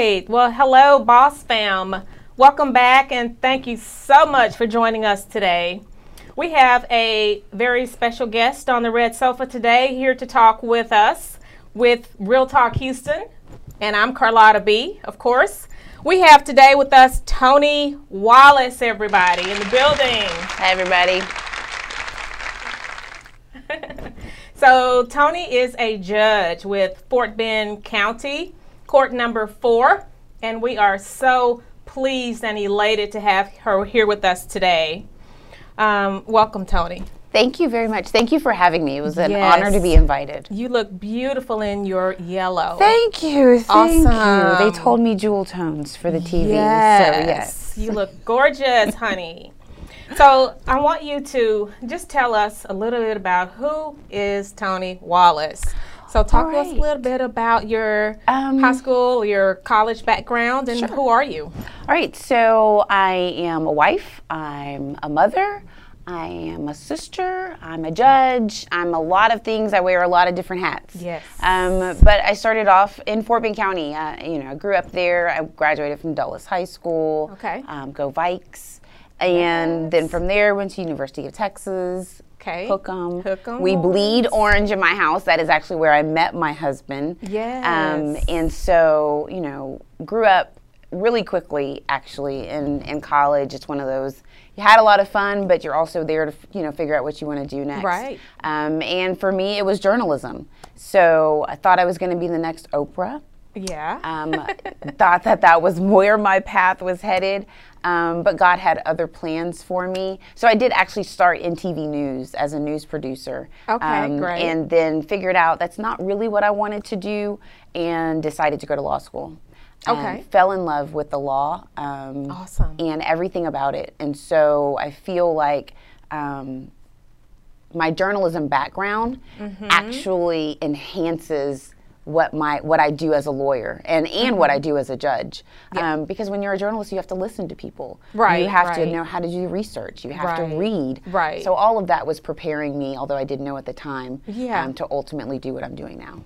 Right. Well, hello, Boss Fam. Welcome back, and thank you so much for joining us today. We have a very special guest on the red sofa today, here to talk with us with Real Talk Houston, and I'm Carlotta B, of course. We have today with us Toni Wallace, everybody, in the building. Hi, everybody. so, Toni is a judge with Fort Bend County, court number four, and we are so pleased and elated to have her here with us today. Um, welcome, Toni. Thank you very much. Thank you for having me. It was an yes. honor to be invited. You look beautiful in your yellow. Thank you. Thank awesome. you. They told me jewel tones for the TV. Yes. So, yes. You look gorgeous, honey. So, I want you to just tell us a little bit about who is Toni Wallace. So, talk right. to us a little bit about your um, high school, your college background, and sure. who are you? All right. So, I am a wife, I'm a mother. I am a sister. I'm a judge. I'm a lot of things. I wear a lot of different hats. Yes. Um, but I started off in Fort Bend County. Uh, you know, I grew up there. I graduated from Dulles High School. Okay. Um, go Vikes. And yes. then from there, went to University of Texas. Okay. Hook'em. Hook'em. We bleed orange in my house. That is actually where I met my husband. Yes. Um, and so, you know, grew up really quickly actually in, in college. It's one of those you had a lot of fun, but you're also there to you know figure out what you want to do next. Right. Um, and for me, it was journalism. So I thought I was going to be the next Oprah. Yeah. Um, thought that that was where my path was headed. Um, but God had other plans for me. So I did actually start in TV news as a news producer. Okay, um, great. And then figured out that's not really what I wanted to do and decided to go to law school. Okay. fell in love with the law. Um, awesome. And everything about it. And so I feel like um, my journalism background mm-hmm. actually enhances what my what I do as a lawyer and and mm-hmm. what I do as a judge. Yeah. Um, because when you're a journalist, you have to listen to people. Right. You have right. to know how to do research. You have right. to read. Right. So all of that was preparing me, although I didn't know at the time, yeah. Um, to ultimately do what I'm doing now.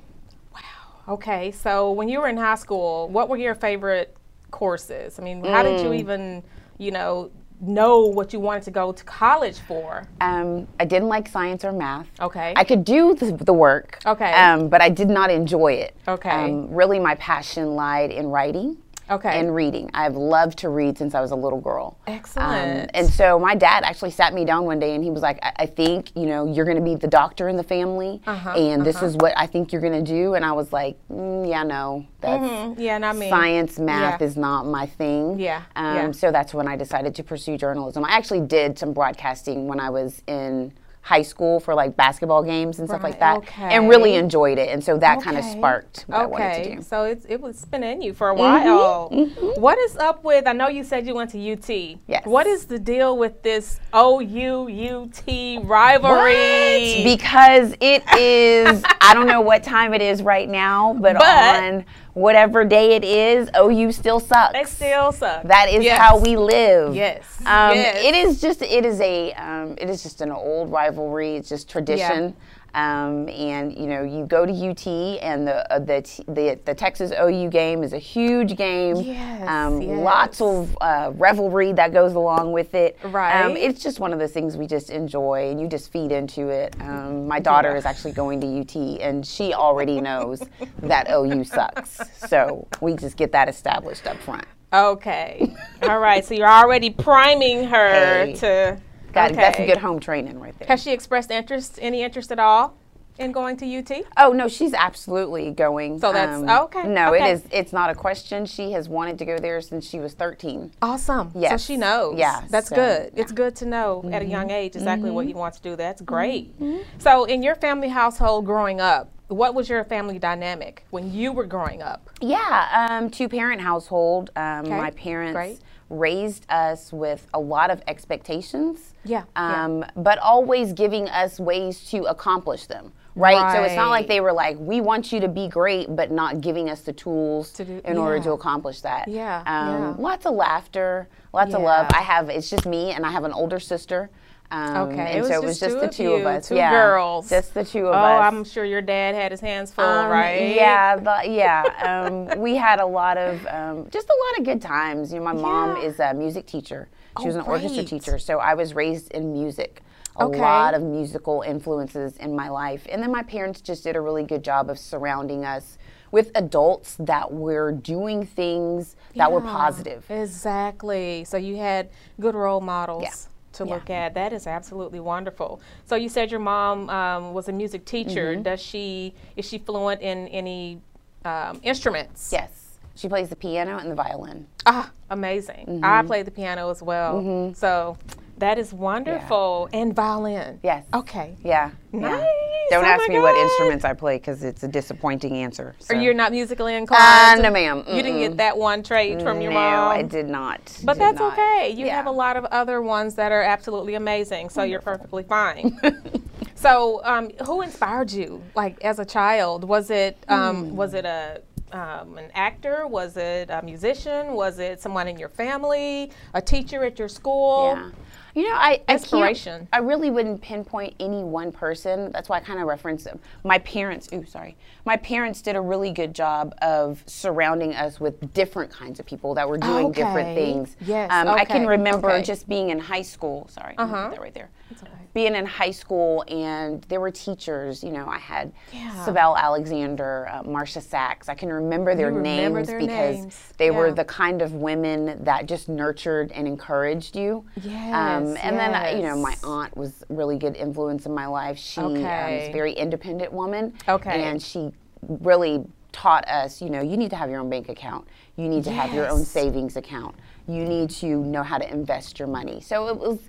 Wow. Okay, so when you were in high school, what were your favorite courses? I mean, how mm. did you mm. even, you know, know what you wanted to go to college for? Um, I didn't like science or math. Okay. I could do the, the work. Okay. Um, but I did not enjoy it. Okay. Um, really, my passion lied in writing okay. and reading. I've loved to read since I was a little girl. Excellent. Um, and so my dad actually sat me down one day and he was like, I, I think, you know, you're going to be the doctor in the family uh-huh, and uh-huh. this is what I think you're going to do. And I was like, mm, yeah, no, that's mm-hmm. yeah, not me. Science, math yeah. is not my thing. Yeah. Um, yeah. So that's when I decided to pursue journalism. I actually did some broadcasting when I was in high school for like basketball games and right, stuff like that, okay. and really enjoyed it. And so that okay. kind of sparked what okay. I wanted to do. So it's, it was been in you for a while. Mm-hmm. Mm-hmm. What is up with? I know you said you went to UT. Yes. What is the deal with this OU UT rivalry? What? Because it is. I don't know what time it is right now, but, but on whatever day it is, OU still sucks. They still suck. That is yes. how we live. Yes. Um, yes. It is just. It is a. Um, it is just an old rivalry. It's just tradition. Yeah. Um, and you know, you go to UT, and the uh, the, the, the Texas OU game is a huge game. Yes, um, yes. Lots of uh, revelry that goes along with it. Right. Um, it's just one of those things we just enjoy, and you just feed into it. Um, my daughter yeah. is actually going to UT, and she already knows that OU sucks. So we just get that established up front. Okay. All right. So you're already priming her hey. to Got okay. That's a good home training right there. Has she expressed interest, any interest at all? in going to UT? Oh no, she's absolutely going. So that's um, okay. No, okay. it is. It's not a question. She has wanted to go there since she was 13. Awesome. Yes. So she knows. Yeah. That's so, good. Yeah. It's good to know mm-hmm. at a young age exactly mm-hmm. what you want to do. That's great. Mm-hmm. So in your family household growing up, what was your family dynamic when you were growing up? Yeah, um, two parent household. Um, okay. My parents. Great raised us with a lot of expectations. Yeah, um, yeah. But always giving us ways to accomplish them. Right? right? So it's not like they were like, we want you to be great, but not giving us the tools to do, in yeah. order to accomplish that. Yeah, um, yeah. Lots of laughter, lots of love. I have, it's just me, and I have an older sister. Um, Okay, and it was so it was just just two the of two you, of us. two yeah, girls. Just the two of Oh, us. Oh, I'm sure your dad had his hands full, Um, right? Yeah, the, yeah. Um, we had a lot of um, just a lot of good times. You know, my mom is a music teacher. She Oh, was an orchestra teacher, so I was raised in music. A Okay. lot of musical influences in my life, and then my parents just did a really good job of surrounding us with adults that were doing things that were positive. Exactly. So you had good role models Yeah. To Yeah. look at. That is absolutely wonderful. So you said your mom um, was a music teacher. Mm-hmm. Does she is she fluent in any um, instruments? Yes, she plays the piano and the violin. Ah, amazing. Mm-hmm. I play the piano as well. So that is wonderful. And violin. Yes. Okay. Yeah. yeah. Don't Oh ask me what instruments I play because it's a disappointing answer. Or so. you're not musically Uh, inclined? no, ma'am. You didn't get that one trait from your no, mom? I did not. But Did that's not. okay. You Yeah. have a lot of other ones that are absolutely amazing, so you're perfectly fine. so, um, who inspired you, like as a child? Was it um, Hmm. was it a um, an actor? Was it a musician? Was it someone in your family? A teacher at your school? Yeah. You know, I I Inspiration. I really wouldn't pinpoint any one person. That's why I kind of reference them. My parents. Ooh, sorry. My parents did a really good job of surrounding us with different kinds of people that were doing different things. Yes, Um, I can remember okay. just being in high school. Sorry, uh Uh-huh. that right there. okay. Being in high school and there were teachers. You know, I had Yeah. Sibel Alexander, uh, Marcia Sachs. I can remember their remember names their because names. they were the kind of women that just nurtured and encouraged you. Um, Yes, and then, uh, you know, my aunt was really good influence in my life. She um, Okay. is a very independent woman. Okay. And she really taught us, you know, you need to have your own bank account. You need to have your own savings account. You need to know how to invest your money. So it was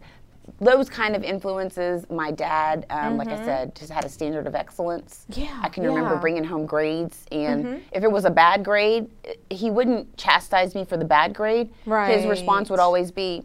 those kind of influences. My dad, um, like I said, just had a standard of excellence. Mm-hmm. Yeah, I can remember yeah. Mm-hmm. bringing home grades, and if it was a bad grade, he wouldn't chastise me for the bad grade. Right. His response would always be,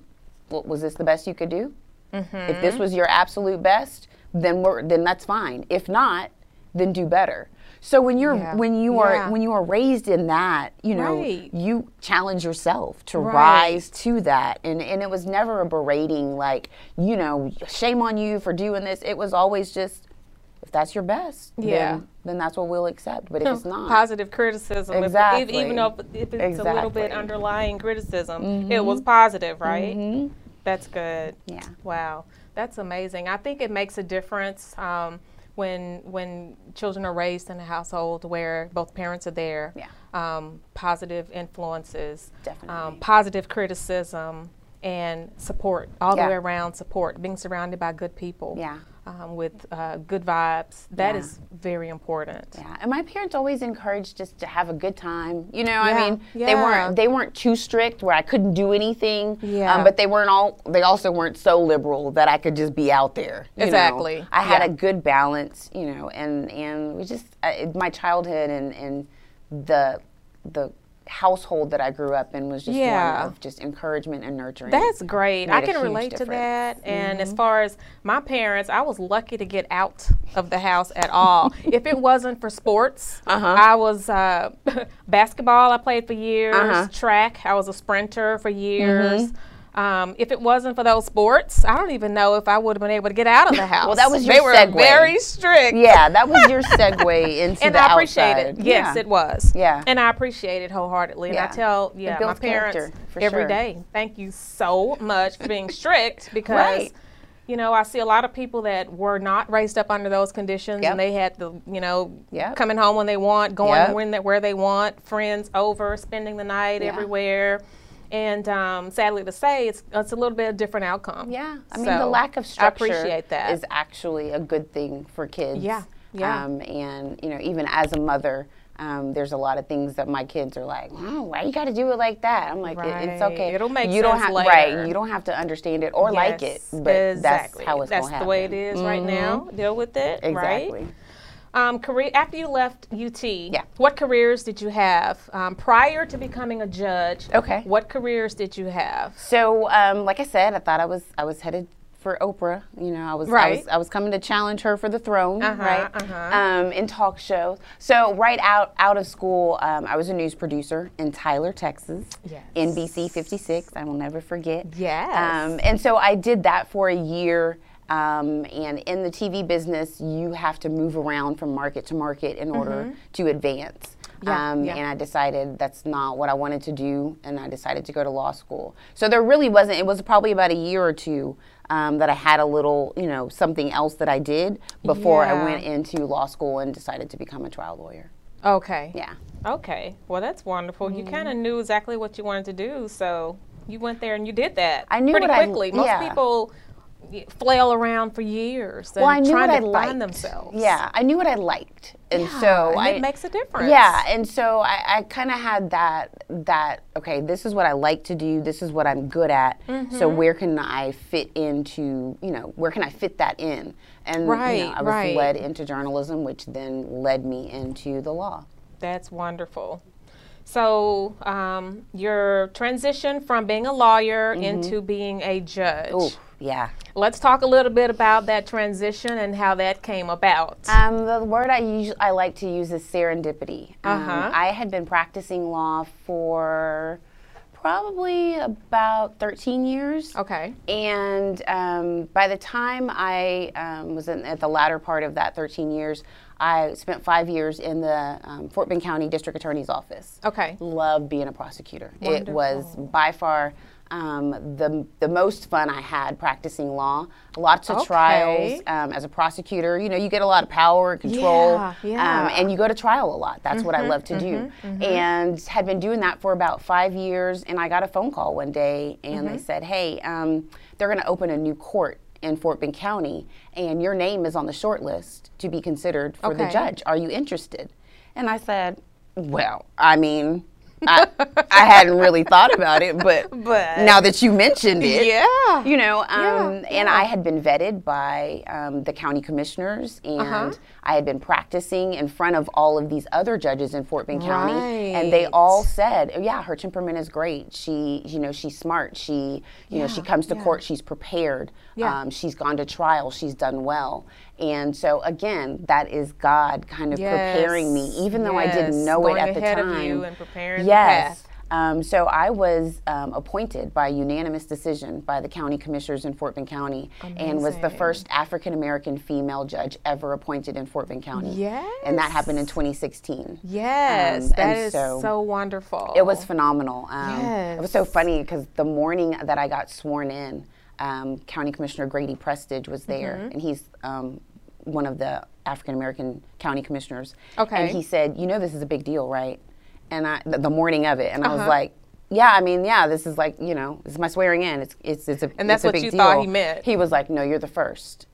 well, "Was this the best you could do? If Mm-hmm. this was your absolute best, then we're then that's fine. If not, then do better." So when you're Yeah. when you are Yeah. when you are raised in that, you know, Right. you challenge yourself to Right. rise to that, and and it was never a berating like you know shame on you for doing this. It was always just if that's your best, Yeah. then, then that's what we'll accept. But if it's not, Positive criticism, Exactly. if, even though if it's a little bit underlying criticism, it was positive, right? Mhm. That's good. Yeah. Wow, that's amazing. I think it makes a difference um, when when children are raised in a household where both parents are there. Yeah. Um, positive influences, Definitely. um, positive criticism, and support all Yeah. the way around. Support, being surrounded by good people. Yeah. Um, with uh, good vibes. That Yeah. is very important. Yeah, and my parents always encouraged us to have a good time. You know, Yeah, I mean, they weren't they weren't too strict where I couldn't do anything. Yeah. Um, but they weren't all. They also weren't so liberal that I could just be out there. you know. Exactly, I had yeah. a good balance. You know, and and we just uh, my childhood and and the the household that I grew up in was just Yeah. one of just encouragement and nurturing. That's great. I can relate to difference. Mm-hmm. that. And as far as my parents, I was lucky to get out of the house at all. if it wasn't for sports, Uh-huh. I was uh, basketball. I played for years. Uh-huh. Mm-hmm. Track. I was a sprinter for years. Um, if it wasn't for those sports, I don't even know if I would have been able to get out of the house. Well, that was your they were segue. very strict. yeah, that was your segue into and the I appreciate outside. it. Yes, Yeah. it was. Yeah. And I appreciate it wholeheartedly. And I Yeah. tell yeah, my parents every sure. day, thank you so much for being strict because Right. you know, I see a lot of people that were not raised up under those conditions Yep. and they had the, you know, Yep. coming home when they want, going Yep. when they, where they want, friends over, spending the night Yeah. everywhere. And um, sadly to say, it's, it's a little bit of a different outcome. Yeah, I mean So, the lack of structure I appreciate that. is actually a good thing for kids. Yeah, yeah. Um, and you know, even as a mother, um, there's a lot of things that my kids are like, oh, "Why you got to do it like that?" I'm like, "It- "It's okay. It'll make you don't have later. right. You don't have to understand it or like it, but exactly. that's how it's That's the way it is is right now. Deal with it, Exactly. right? Um, career after you left UT, Yeah. what careers did you have um, prior to becoming a judge? Okay. What careers did you have? So, um, like I said, I thought I was I was headed for Oprah. You know, I was, I Right. was I was coming to challenge her for the throne, Uh-huh, right? uh-huh. Um, in talk shows. So right out out of school, um, I was a news producer in Tyler, Texas. Yes. NBC 56. I will never forget. Yes. Um, and so I did that for a year. Um, and in the TV business, you have to move around from market to market in order to advance. Yeah, um, yeah. And I decided that's not what I wanted to do, and I decided to go to law school. So there really wasn't, it was probably about a year or two um, that I had a little, you know, something else that I did before Yeah. I went into law school and decided to become a trial lawyer. Okay. Yeah. Okay. Well, that's wonderful. You Mm-hmm. kind of knew exactly what you wanted to do, so you went there and you did that. I knew pretty what I- quickly. Most people flail around for years and Well, I knew trying what to I find liked. themselves. Yeah, I knew what I liked, and Yeah, so and I, it makes a difference. Yeah, and so I, I kind of had that that okay, this is what I like to do. This is what I'm good at. So Mm-hmm. where can I fit into you know where can I fit that in? And you know, Right, I was right. led into journalism, which then led me into the law. That's wonderful. So, um, your transition from being a lawyer into being a judge. Mm-hmm. Ooh, yeah. Let's talk a little bit about that transition and how that came about. Um, the word I usually I like to use is serendipity. Um, Uh-huh. I had been practicing law for probably about 13 years. okay. And um, by the time I um, was in, at the latter part of that 13 years, I spent five years in the um, Fort Bend County District Attorney's Office. Okay. Loved being a prosecutor. It was by far um, the, the most fun I had practicing law. Lots of Okay. trials. Um, as a prosecutor, you know, you get a lot of power and control. Yeah, yeah. Um, and you go to trial a lot. That's what I love to do. And had been doing that for about five years. And I got a phone call one day, and they said, "Hey, um, they're going to open a new court in Fort Bend County, and your name is on the short list to be considered for the judge. Are you interested?" And I said, "Well, I mean." I, I hadn't really thought about it, but, But- now that you mentioned it, Yeah. you know, um, Yeah, and I had been vetted by um, the county commissioners, and Uh-huh. I had been practicing in front of all of these other judges in Fort Bend County, and they all said, "Oh, "Yeah, her temperament is great. She, you know, she's smart. She, you know, she comes to yeah. court. She's prepared. Yeah. Um, she's gone to trial. She's done well." And so again, that is God kind of preparing me, even though I didn't know going it at the time. Of you and preparing the yes. Um, so I was um, appointed by unanimous decision by the county commissioners in Fort Bend County, and was the first African American female judge ever appointed in Fort Bend County. Yes, and that happened in 2016. Yes, Um, that and is so- so, wonderful. It was phenomenal. Um, It was so funny because the morning that I got sworn in, um, County Commissioner Grady Prestage was there, Mm-hmm. and he's um, one of the African American county commissioners. Okay. And he said, "You know, this is a big deal, right?" And I, the, the morning of it, and I was Uh-huh. like. Yeah, I mean, yeah, this is like, you know, this is my swearing in. It's it's it's a And that's what you deal. thought he meant. He was like, "No, you're the first.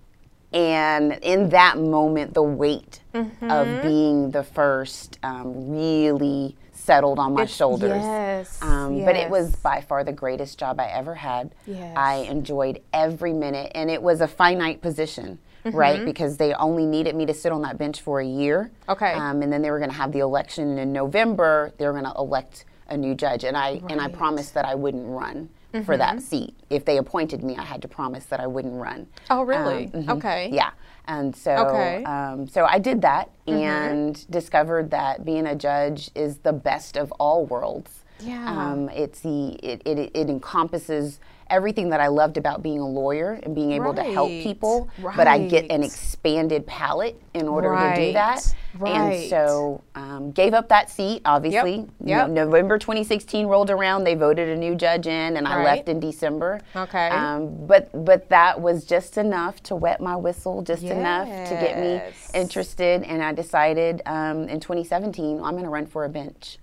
And in that moment, the weight Mm-hmm. of being the first um, really settled on my It's- shoulders. yes, Um, But it was by far the greatest job I ever had. Yes. I enjoyed every minute, and it was a finite position. Mm-hmm. Right, because they only needed me to sit on that bench for a year. Okay. Um, and then they were going to have the election in November. They were going to elect a new judge, and I and I Mm-hmm. promised that I wouldn't run for that seat. If they appointed me, I had to promise that I wouldn't run. Oh, really? Um, mhm. Okay. Yeah. And so, Okay. Mm-hmm. um, so I did that and discovered that being a judge is the best of all worlds. Yeah. Um, it's the it, it, it encompasses everything that I loved about being a lawyer and being able to help Right. people, but I get an expanded palette in order to do that. Right. And so um, gave up that seat, obviously. Know, Yep. November 2016 rolled around, they voted a new judge in, and I left in December. Okay. Um, but but that was just enough to wet my whistle, just enough to get me interested, and I decided um, in 2017 I'm going to run for a bench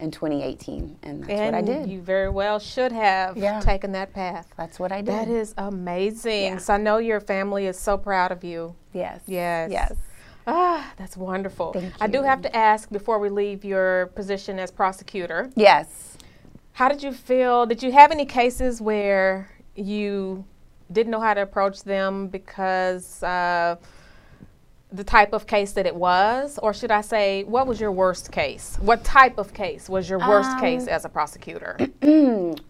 in 2018, and that's and what I did. you very well should have Yeah. taken that path. that's what I did. That is amazing. Yeah. So I know your family is so proud of you. yes, Yes. yes. Ah, that's wonderful. Thank you. I do have to ask before we leave your position as prosecutor. Yes. How did you feel? Did you have any cases where you didn't know how to approach them because uh, the type of case that it was? Or should I say, what was your worst case? What type of case was your worst Um, case as a prosecutor?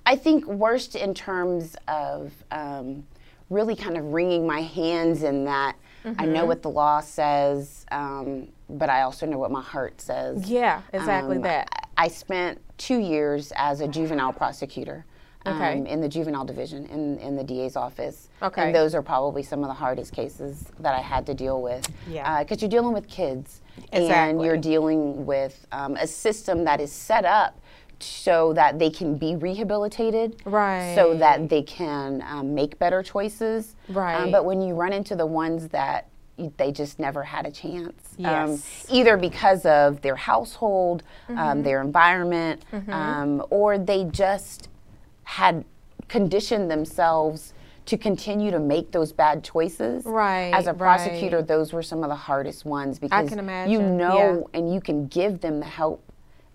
I think worst in terms of um, really kind of wringing my hands in that I know Mm-hmm. what the law says, um, but I also know what my heart says. Yeah, exactly Um, that. I I spent two years as a juvenile prosecutor. Okay. Um, in the juvenile division in, in the DA's office. Okay. And those are probably some of the hardest cases that I had to deal with. Yeah. Because you're dealing with kids. And you're dealing with um, a system that is set up so that they can be rehabilitated. Right. So that they can um, make better choices. Um, Right. but when you run into the ones that they just never had a chance. um, Yes. either because of their household, Mm-hmm. um, their environment, um, or they just had conditioned themselves to continue to make those bad choices. Right, As a prosecutor, right. those were some of the hardest ones because you know and you can give them the help,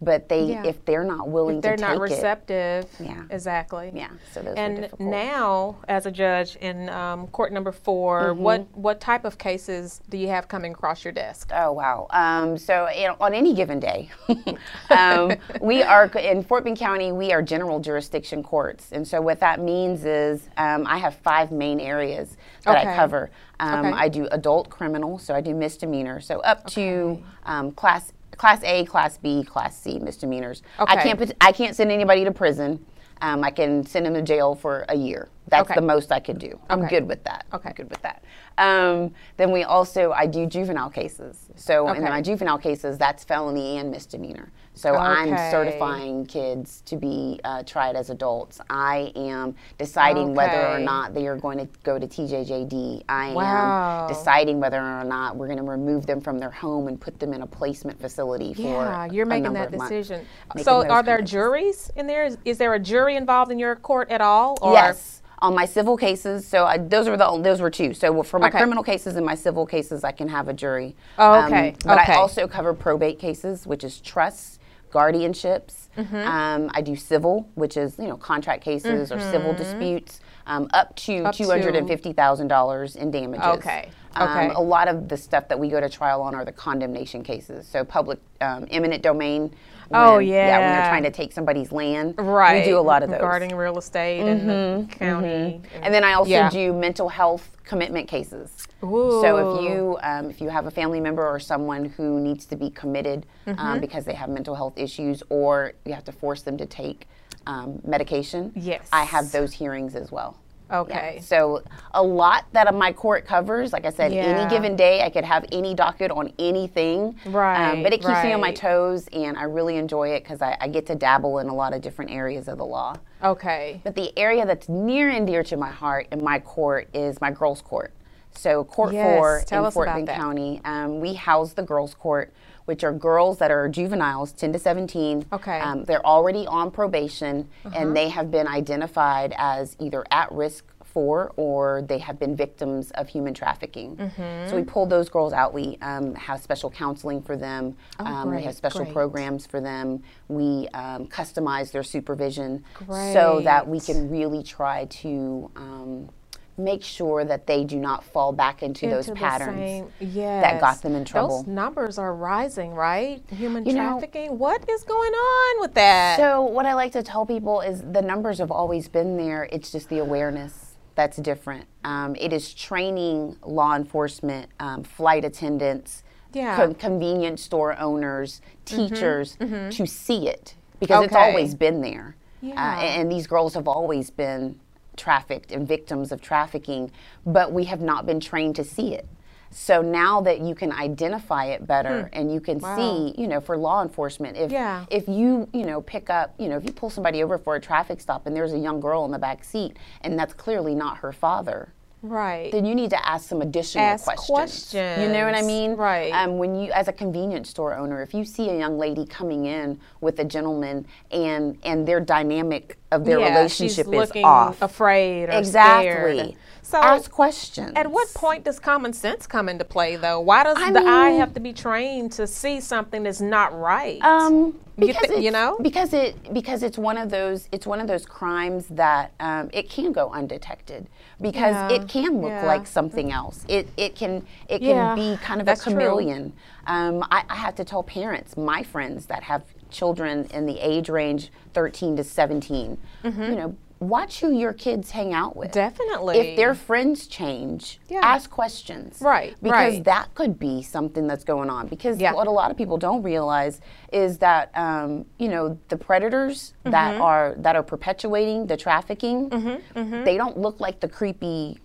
but they Yeah. if they're not willing They're to not receptive. Yeah. Exactly. yeah. So those were And now, as a judge in um, court number 4 Mm-hmm. what what type of cases do you have coming across your desk? Oh wow! Um, so you know, on any given day, um, we are in Fort Bend County. We are general jurisdiction courts, and so what that means is um, I have five main areas that Okay. I cover. Um, Okay. I do adult criminal, so I do misdemeanor, so up to Okay. um, class class A, class B, class C misdemeanors. I can't put, I can't send anybody to prison. Um, I can send them to jail for a year. That's Okay. the most I could do. I'm Okay. good with that. Okay. I'm good with that. Um, then we also I do juvenile cases. So in my juvenile cases, that's felony and misdemeanor. So I'm certifying kids to be uh, tried as adults. I am deciding whether or not they are going to go to TJJD. I Wow. am deciding whether or not we're going to remove them from their home and put them in a placement facility for Yeah, you're making that of months. decision. Making So, are there juries in there? Is, is there a jury involved in your court at all? Or? Yes. On my civil cases, so I, those were the those were two. So for my Okay. criminal cases and my civil cases, I can have a jury. Oh, okay, but okay. I also cover probate cases, which is trusts, guardianships. Mm-hmm. Um, I do civil, which is you know contract cases or civil disputes, um, up to Mm-hmm. Up two hundred and fifty thousand dollars in damages. Okay, Um, okay. a lot of the stuff that we go to trial on are the condemnation cases. So public um, eminent domain. Oh, when- Yeah, when yeah. they're trying to take somebody's land. Right. We do a lot of those. Mm-hmm. Regarding real estate and the county. And then I also Yeah. do mental health commitment cases. Ooh. So if you um, if you have a family member or someone who needs to be committed Mm-hmm. um, because they have mental health issues, or you have to force them to take um, medication, Yes. I have those hearings as well. Okay. So a lot that my court covers. Like I said, Yeah. any given day I could have any docket on anything. Um, Right, but it keeps me on my toes, and I really enjoy it because I, I get to dabble in a lot of different areas of the law. Okay. But the area that's near and dear to my heart in my court is my girls' court. So, Court Yes, 4 tell in Fort Bend. County, um, we house the girls' court, which are girls that are juveniles, 10 to 17. Okay. Uh-huh. Um, they're already on probation and they have been identified as either at risk for or they have been victims of human trafficking. Mm-hmm. So, we pull those girls out. We um, have special counseling for them, um, we Oh, have special great. programs for them. We um, customize their supervision so that we can really try to um, make sure that they do not fall back into, those Into the patterns same- that got them in trouble. Those numbers are rising, right? Human You know- trafficking. what is going on with that? So, what I like to tell people is the numbers have always been there. It's just the awareness that's different. Um, it is training law enforcement, um, flight attendants, Yeah. con- convenience store owners, teachers to see it because it's always been there. Uh, Yeah. and these girls have always been trafficked and victims of trafficking, but we have not been trained to see it. So now that you can identify it better and you can Hmm. Wow. see, you know, for law enforcement, if Yeah. if you, you know, pick up, you know, if you pull somebody over for a traffic stop and there's a young girl in the back seat and that's clearly not her father, right. then you need to ask some additional Ask questions. You know what I mean? right. Um, when you, as a convenience store owner, if you see a young lady coming in with a gentleman and and their dynamic of their yeah, relationship is looking off, afraid or exactly. scared. So ask questions. At what point does common sense come into play, though? Why does I the eye have to be trained to see something that's not right? Um, You because thi- you know? because it because it's one of those it's one of those crimes that um, it can go undetected because Yeah, it can look yeah. like something else. It it can it can Yeah, be kind of a that's true. chameleon. Um, I, I have to tell parents, my friends that have children in the age range 13 to 17, Mm-hmm. you know. Watch who your kids hang out with. Definitely. If their friends change, Yeah. ask questions. Right, Because right. that could be something that's going on. Because Yeah. what a lot of people don't realize is that um, you know the predators Mm-hmm. that are that are perpetuating the trafficking, Mm-hmm, they don't look like the creepy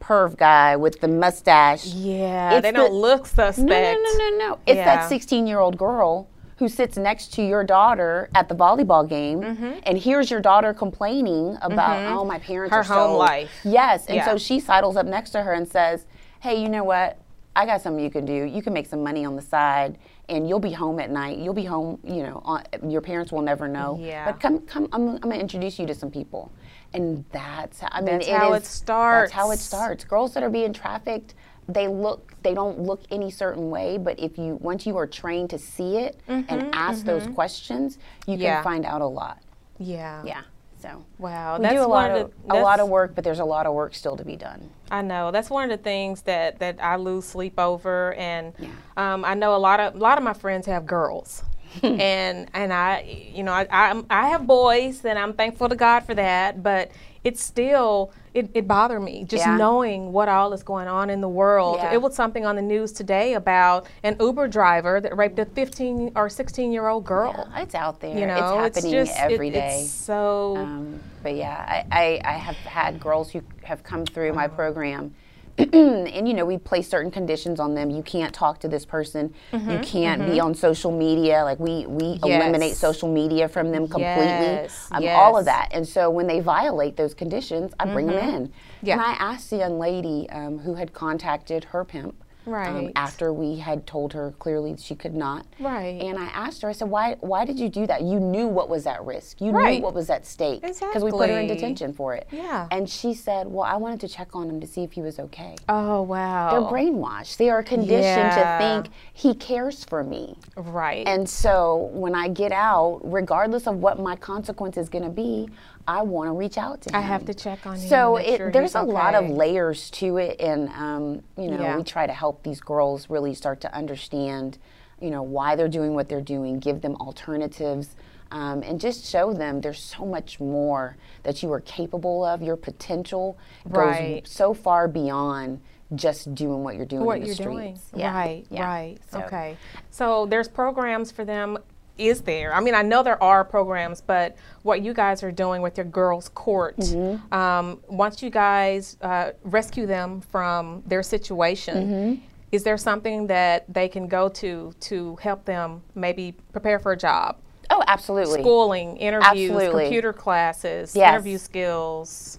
perv guy with the mustache. yeah, It's they don't look suspect. No, no, no, no, no. It's Yeah. that 16 year old girl who sits next to your daughter at the volleyball game Mm-hmm. and hears your daughter complaining about, oh, my parents Her are home so-" life. Yes. And Yeah. so she sidles up next to her and says, hey, you know what? I got something you can do. You can make some money on the side and you'll be home at night. You'll be home, you know, on, your parents will never know. Yeah. But come, come, I'm, I'm going to introduce you to some people. And that's, how- I mean, That's how is- it starts. That's how it starts. Girls that are being trafficked, they look, they don't look any certain way. But if you, once you are trained to see it and ask those questions, you can Mm-hmm, find out a lot. Yeah. Yeah. So Wow. we that's do a lot of, the- a lot of work, but there's a lot of work still to be done. I know that's one of the things that that I lose sleep over, and Yeah. um, I know a lot of a lot of my friends have girls, and and I you know I I'm, I have boys, and I'm thankful to God for that, but it's still it, it bothered me just Yeah. knowing what all is going on in the world. Yeah. It was something on the news today about an Uber driver that raped a 15 or 16 year old girl. It's out there. You know, it's happening just every it- day. It's so Um, but yeah, I, I, I have had girls who have come through my program. and you know we place certain conditions on them. You can't talk to this person. You can't be on social media. Like we we eliminate social media from them completely. Yes, um, all of that. And so when they violate those conditions i bring them in. Yeah. and i asked the young lady um, who had contacted her pimp um, Right. after we had told her clearly she could not Right. and i asked her i said why why did you do that you knew what was at risk you Right. knew what was at stake because we put her in detention for it Yeah. and she said well i wanted to check on him to see if he was okay oh wow they're brainwashed they are conditioned Yeah. to think he cares for me right and so when i get out regardless of what my consequence is going to be i want to reach out to him I have to check on him. so it, sure there's a lot of layers to it, and um, you know Yeah. we try to help these girls really start to understand, you know, why they're doing what they're doing, give them alternatives, um, and just show them there's so much more that you are capable of. Your potential Right. goes so far beyond just doing what you're doing what in the you're streets. doing. Yeah. Right, Yeah. right. So- Okay. So there's programs for them. Is there? I mean, I know there are programs, but what you guys are doing with your girls' court, Mm-hmm. um, once you guys uh, rescue them from their situation, Mm-hmm. is there something that they can go to to help them maybe prepare for a job? Oh, absolutely. Schooling, interviews, Absolutely. computer classes, Yes. interview skills.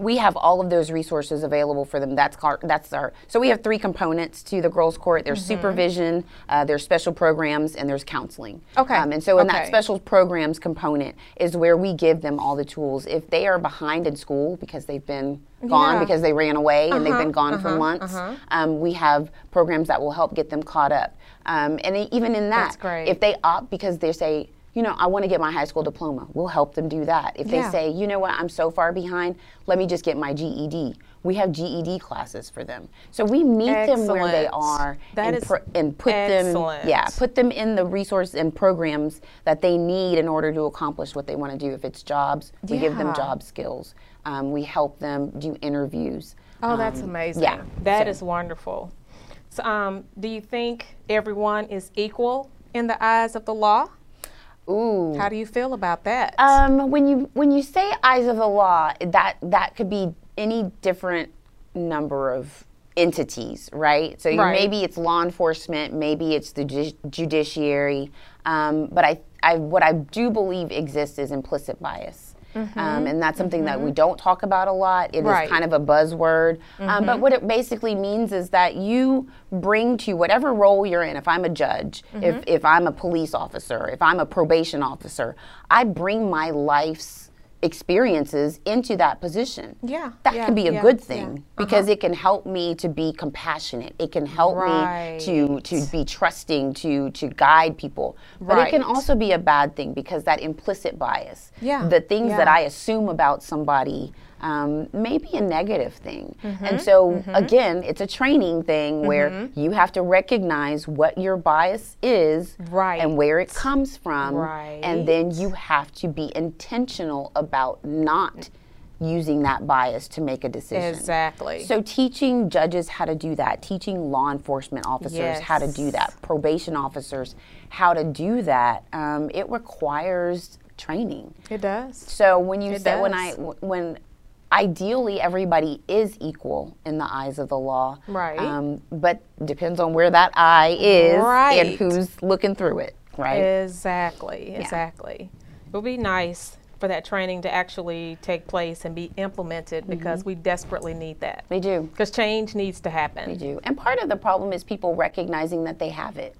We have all of those resources available for them. That's car- that's our. So we have three components to the girls' court. There's Mm-hmm. supervision, uh, there's special programs, and there's counseling. Okay. Um, and so in that special programs component is where we give them all the tools. If they are behind in school because they've been gone Yeah. because they ran away and they've Uh-huh, been gone for uh-huh, months, uh-huh. um, we have programs that will help get them caught up. Um, and even in that, if they opt because they say. You know, I want to get my high school diploma. We'll help them do that. If Yeah. they say, you know what, I'm so far behind, let me just get my GED. We have GED classes for them. So we meet them where they are That and, pro- and put excellent. them yeah, put them in the resource and programs that they need in order to accomplish what they want to do. If it's jobs, we give them job skills. Um, we help them do interviews. Oh, that's Um, amazing. Yeah. that so- is wonderful. So, um, do you think everyone is equal in the eyes of the law? Ooh. How do you feel about that? Um, when you when you say eyes of the law, that that could be any different number of entities, right? So you, Right. maybe it's law enforcement, maybe it's the ju- judiciary, um, but I, I what I do believe exists is implicit bias. Um, and that's something that we don't talk about a lot. It is Right. kind of a buzzword. Um, but what it basically means is that you bring to whatever role you're in, if I'm a judge, if, if I'm a police officer, if I'm a probation officer, I bring my life's experiences into that position. Yeah, That yeah, can be a yeah, good yeah. thing uh-huh. because it can help me to be compassionate. It can help me to to be trusting, to to guide people. But it can also be a bad thing because that implicit bias, Yeah, the things that. I assume about somebody um, may be a negative thing. Mm-hmm. And so, again, it's a training thing where you have to recognize what your bias is Right. and where it comes from. Right. And then you have to be intentional about not using that bias to make a decision. Exactly. So teaching judges how to do that, teaching law enforcement officers how to do that, probation officers how to do that, um, it requires training. it does. So when you It say when I when ideally everybody is equal in the eyes of the law, Right. Um, but depends on where that eye is and who's looking through it, right? Exactly. Exactly. It would be nice for that training to actually take place and be implemented Mm-hmm. because we desperately need that. we do. Because change needs to happen. We do. And part of the problem is people recognizing that they have it.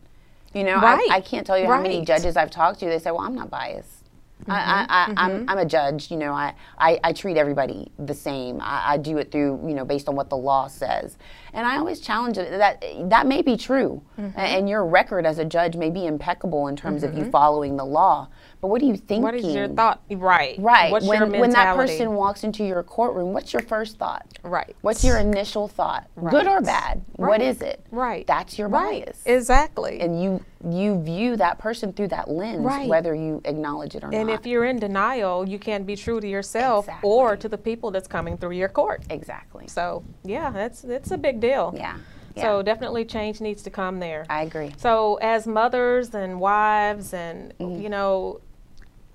You know, Right. I, I can't tell you how many judges I've talked to. They say, "Well, I'm not biased. Mm-hmm. I, I, I, I'm, I'm a judge. You know, I, I, I treat everybody the same. I, I do it through, you know, based on what the law says." And I always challenge it that that may be true, Mm-hmm. And your record as a judge may be impeccable in terms of you following the law. But what are you thinking? What is your thought? Right. Right. What's when, your mentality? when that person walks into your courtroom, what's your first thought? Right. What's your initial thought? Right. Good or bad? What Right. is it? Right. That's your Right. bias. Exactly. and you you view that person through that lens, Right. whether you acknowledge it or and not. And if you're in denial, you can't be true to yourself or to the people that's coming through your court. exactly. So yeah, that's that's a big deal. Yeah. Yeah. So definitely change needs to come there. I agree. So as mothers and wives and Mm-hmm. you know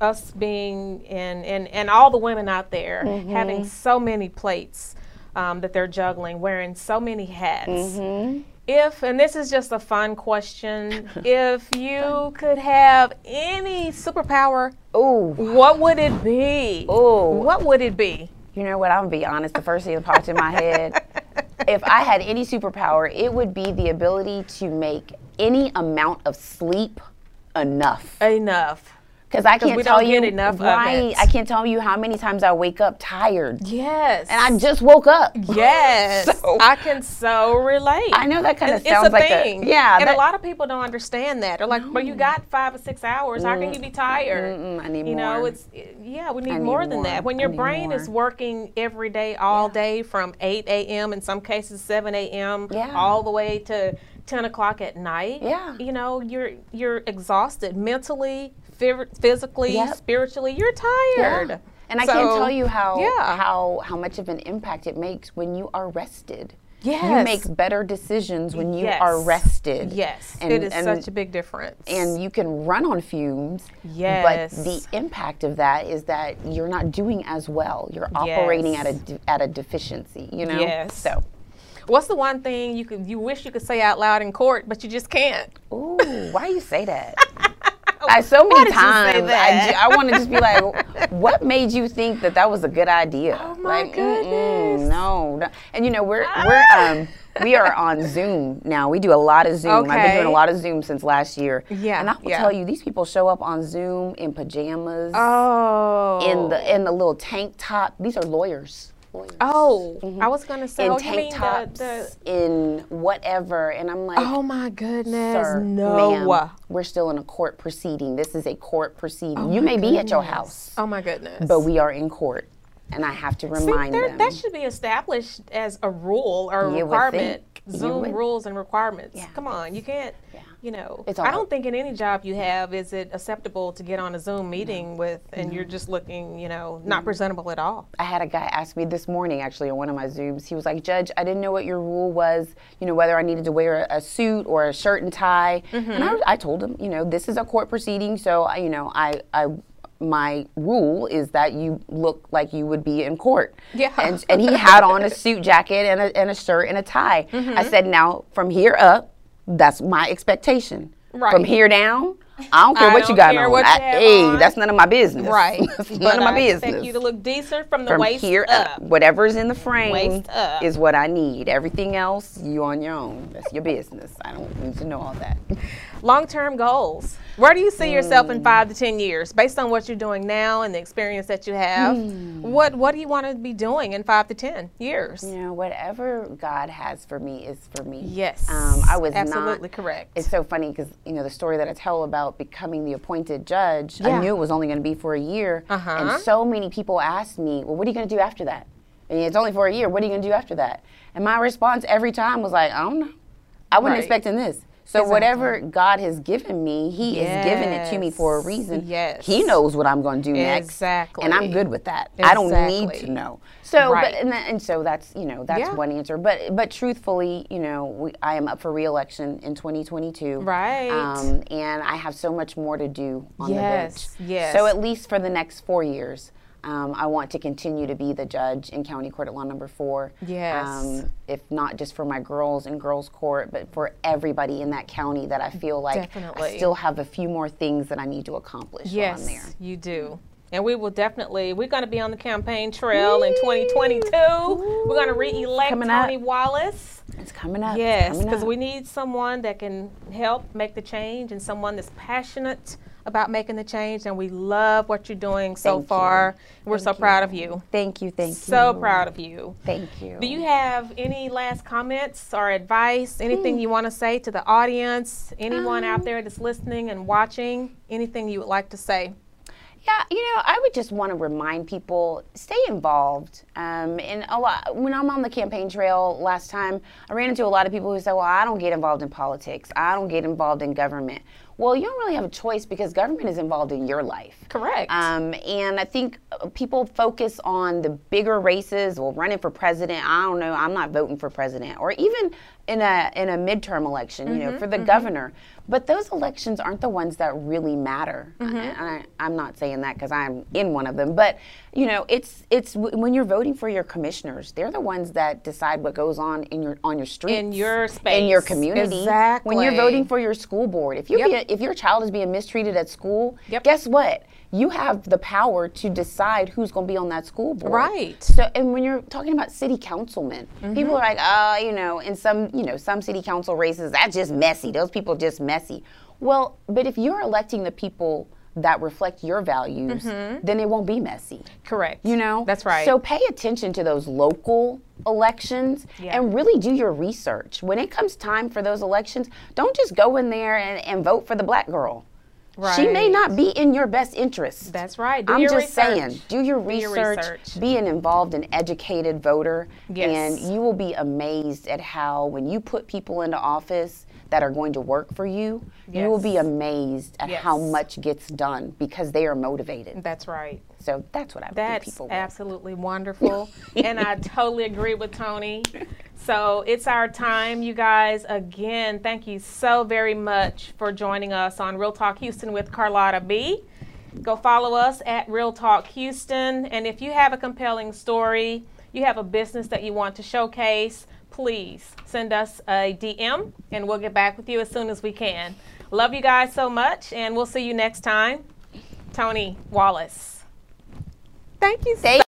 us being in and and all the women out there Mm-hmm. having so many plates um, that they're juggling, wearing so many hats. Mm-hmm. If and this is just a fun question, if you could have any superpower, Oh, what would it be? Ooh. What would it be? you know what? I'm gonna be honest. The first thing that popped in my head, if I had any superpower, it would be the ability to make any amount of sleep enough. Enough. Because I can't tell you enough right. I can't tell you how many times I wake up tired, Yes. and I just woke up. Yes, So- I can so relate. I know that kind of sounds a like thing. a yeah. and that- a lot of people don't understand that. They're like, "But you got five or six hours. How can you be tired?" Mm-mm, I need you know, more. it's yeah, we need, need more than that. When your brain is working every day, all day, from eight a.m. in some cases seven a.m. Yeah. all the way to ten o'clock at night. Yeah. you know, you're you're exhausted mentally, physically, Yep. spiritually. You're tired. Yeah. And I can't tell you how yeah. how how much of an impact it makes when you are rested. Yes. You make better decisions when you Yes. are rested. Yes, And, it is and, such a big difference. and you can run on fumes. Yes. But the impact of that is that you're not doing as well. You're operating at a at a deficiency. You know. Yes. So. What's the one thing you could you wish you could say out loud in court, but you just can't? Ooh, why you say that? I so many did you say times I, I want to just be like, what made you think that that was a good idea? Oh, my like, goodness. no, no. And you know we're we're um we are on Zoom now. We do a lot of Zoom. I've been doing a lot of Zoom since last year. Yeah, And I will yeah. tell you, these people show up on Zoom in pajamas, Oh. in the in the little tank top. These are lawyers. Lawyers. Oh, mm-hmm. I was gonna say. in oh, tank tops, the, the in whatever, and I'm like, Oh my goodness! Sir, no. ma'am, we're still in a court proceeding. This is a court proceeding. Oh you may be at your house, Oh my goodness! but we are in court, and I have to See, remind there- them. that should be established as a rule or a You requirement. Zoom rules and requirements. Yeah. Come on, you can't. Yeah. You know, It's I don't think in any job you have is it acceptable to get on a Zoom meeting with and you're just looking, you know, not presentable at all. I had a guy ask me this morning, actually, on one of my Zooms. He was like, Judge, I didn't know what your rule was, you know, whether I needed to wear a, a suit or a shirt and tie. And Mm-hmm. I, I told him, you know, this is a court proceeding, so, I, you know, I, I, my rule is that you look like you would be in court. Yeah. And, and he had on a suit jacket and a, and a shirt and a tie. Mm-hmm. I said, now, from here up, that's my expectation. From here down, I don't care I what don't you got care on. what you I- hey, on. that's none of my business. Right. none But of my I business expect you to look decent from the from waist here up. up. Whatever's in the frame is what I need. Everything else, you on your own. That's your business. I don't need to know all that. Long-term goals. Where do you see yourself Hmm. in five to ten years, based on what you're doing now and the experience that you have? Hmm. What What do you want to be doing in five to ten years? You know, whatever God has for me is for me. Yes. Um, I was absolutely not, correct. It's so funny because you know the story that I tell about becoming the appointed judge. Yeah. I knew it was only going to be for a year, Uh-huh. and so many people asked me, "Well, what are you going to do after that?" And it's only for a year. What are you going to do after that? And my response every time was like, I don't know. I wasn't Right. expecting this. So Exactly. whatever God has given me, He is giving it to me for a reason. Yes. He knows what I'm going to do next. Exactly. And I'm good with that. Exactly. I don't need to know. So, Right. but and, and so that's you know that's Yeah. one answer. But but truthfully, you know, we, I am up for reelection in 2022. Right. Um, and I have so much more to do on the Yes, bench. yes. So at least for the next four years. Um, I want to continue to be the judge in County Court at Law Number Four. Yes. Um, if not just for my girls in girls court, but for everybody in that county that I feel like Definitely. I still have a few more things that I need to accomplish Yes, there. you do. And we will definitely, we're going to be on the campaign trail in 2022. We're going to re-elect. Toni Wallace. It's coming up. Yes, because we need someone that can help make the change and someone that's passionate about making the change. And we love what you're doing so Thank you. far. We're so Thank proud of you. Thank you, thank you. So proud of you. Thank you. Do you have any last comments or advice? Anything you want to say to the audience? Anyone Um, out there that's listening and watching? Anything you would like to say? Yeah, you know, I would just want to remind people stay involved. Um, and a lot, when I'm on the campaign trail last time, I ran into a lot of people who said, "Well, I don't get involved in politics. I don't get involved in government." Well, you don't really have a choice because government is involved in your life. Correct. Um, and I think people focus on the bigger races. Well, running for president, I don't know. I'm not voting for president, or even in a in a midterm election, you know, mm-hmm, for the mm-hmm. governor. But those elections aren't the ones that really matter. And mm-hmm. I, I'm not saying that because I'm in one of them. But you know, it's it's w- when you're voting for your commissioners, they're the ones that decide what goes on in your on your streets, In your space, in your community. Exactly. When you're voting for your school board, if you Yep. if your child is being mistreated at school, Yep. guess what? You have the power to decide who's going to be on that school board. Right. So, and when you're talking about city councilmen, Mm-hmm. people are like, oh, you know, in some, you know, some city council races, that's just messy. Those people are just messy. Well, but if you're electing the people that reflect your values, then it won't be messy. Correct. You know? That's right. So pay attention to those local elections Yeah. and really do your research. When it comes time for those elections, don't just go in there and, and vote for the black girl. She may not be in your best interest. That's right. Do I'm your just research. saying, do your Do your research, research. be an involved and educated voter, Yes. and you will be amazed at how when you put people into office that are going to work for you, you will be amazed at how much gets done because they are motivated. That's right. So that's what I would do That's people with. absolutely wonderful. and I totally agree with Toni. So it's our time, you guys. Again, thank you so very much for joining us on Real Talk Houston with Carlotta B. Go follow us at Real Talk Houston. And if you have a compelling story, you have a business that you want to showcase, please send us a DM and we'll get back with you as soon as we can. Love you guys so much, and we'll see you next time. Toni Wallace. Thank you Thank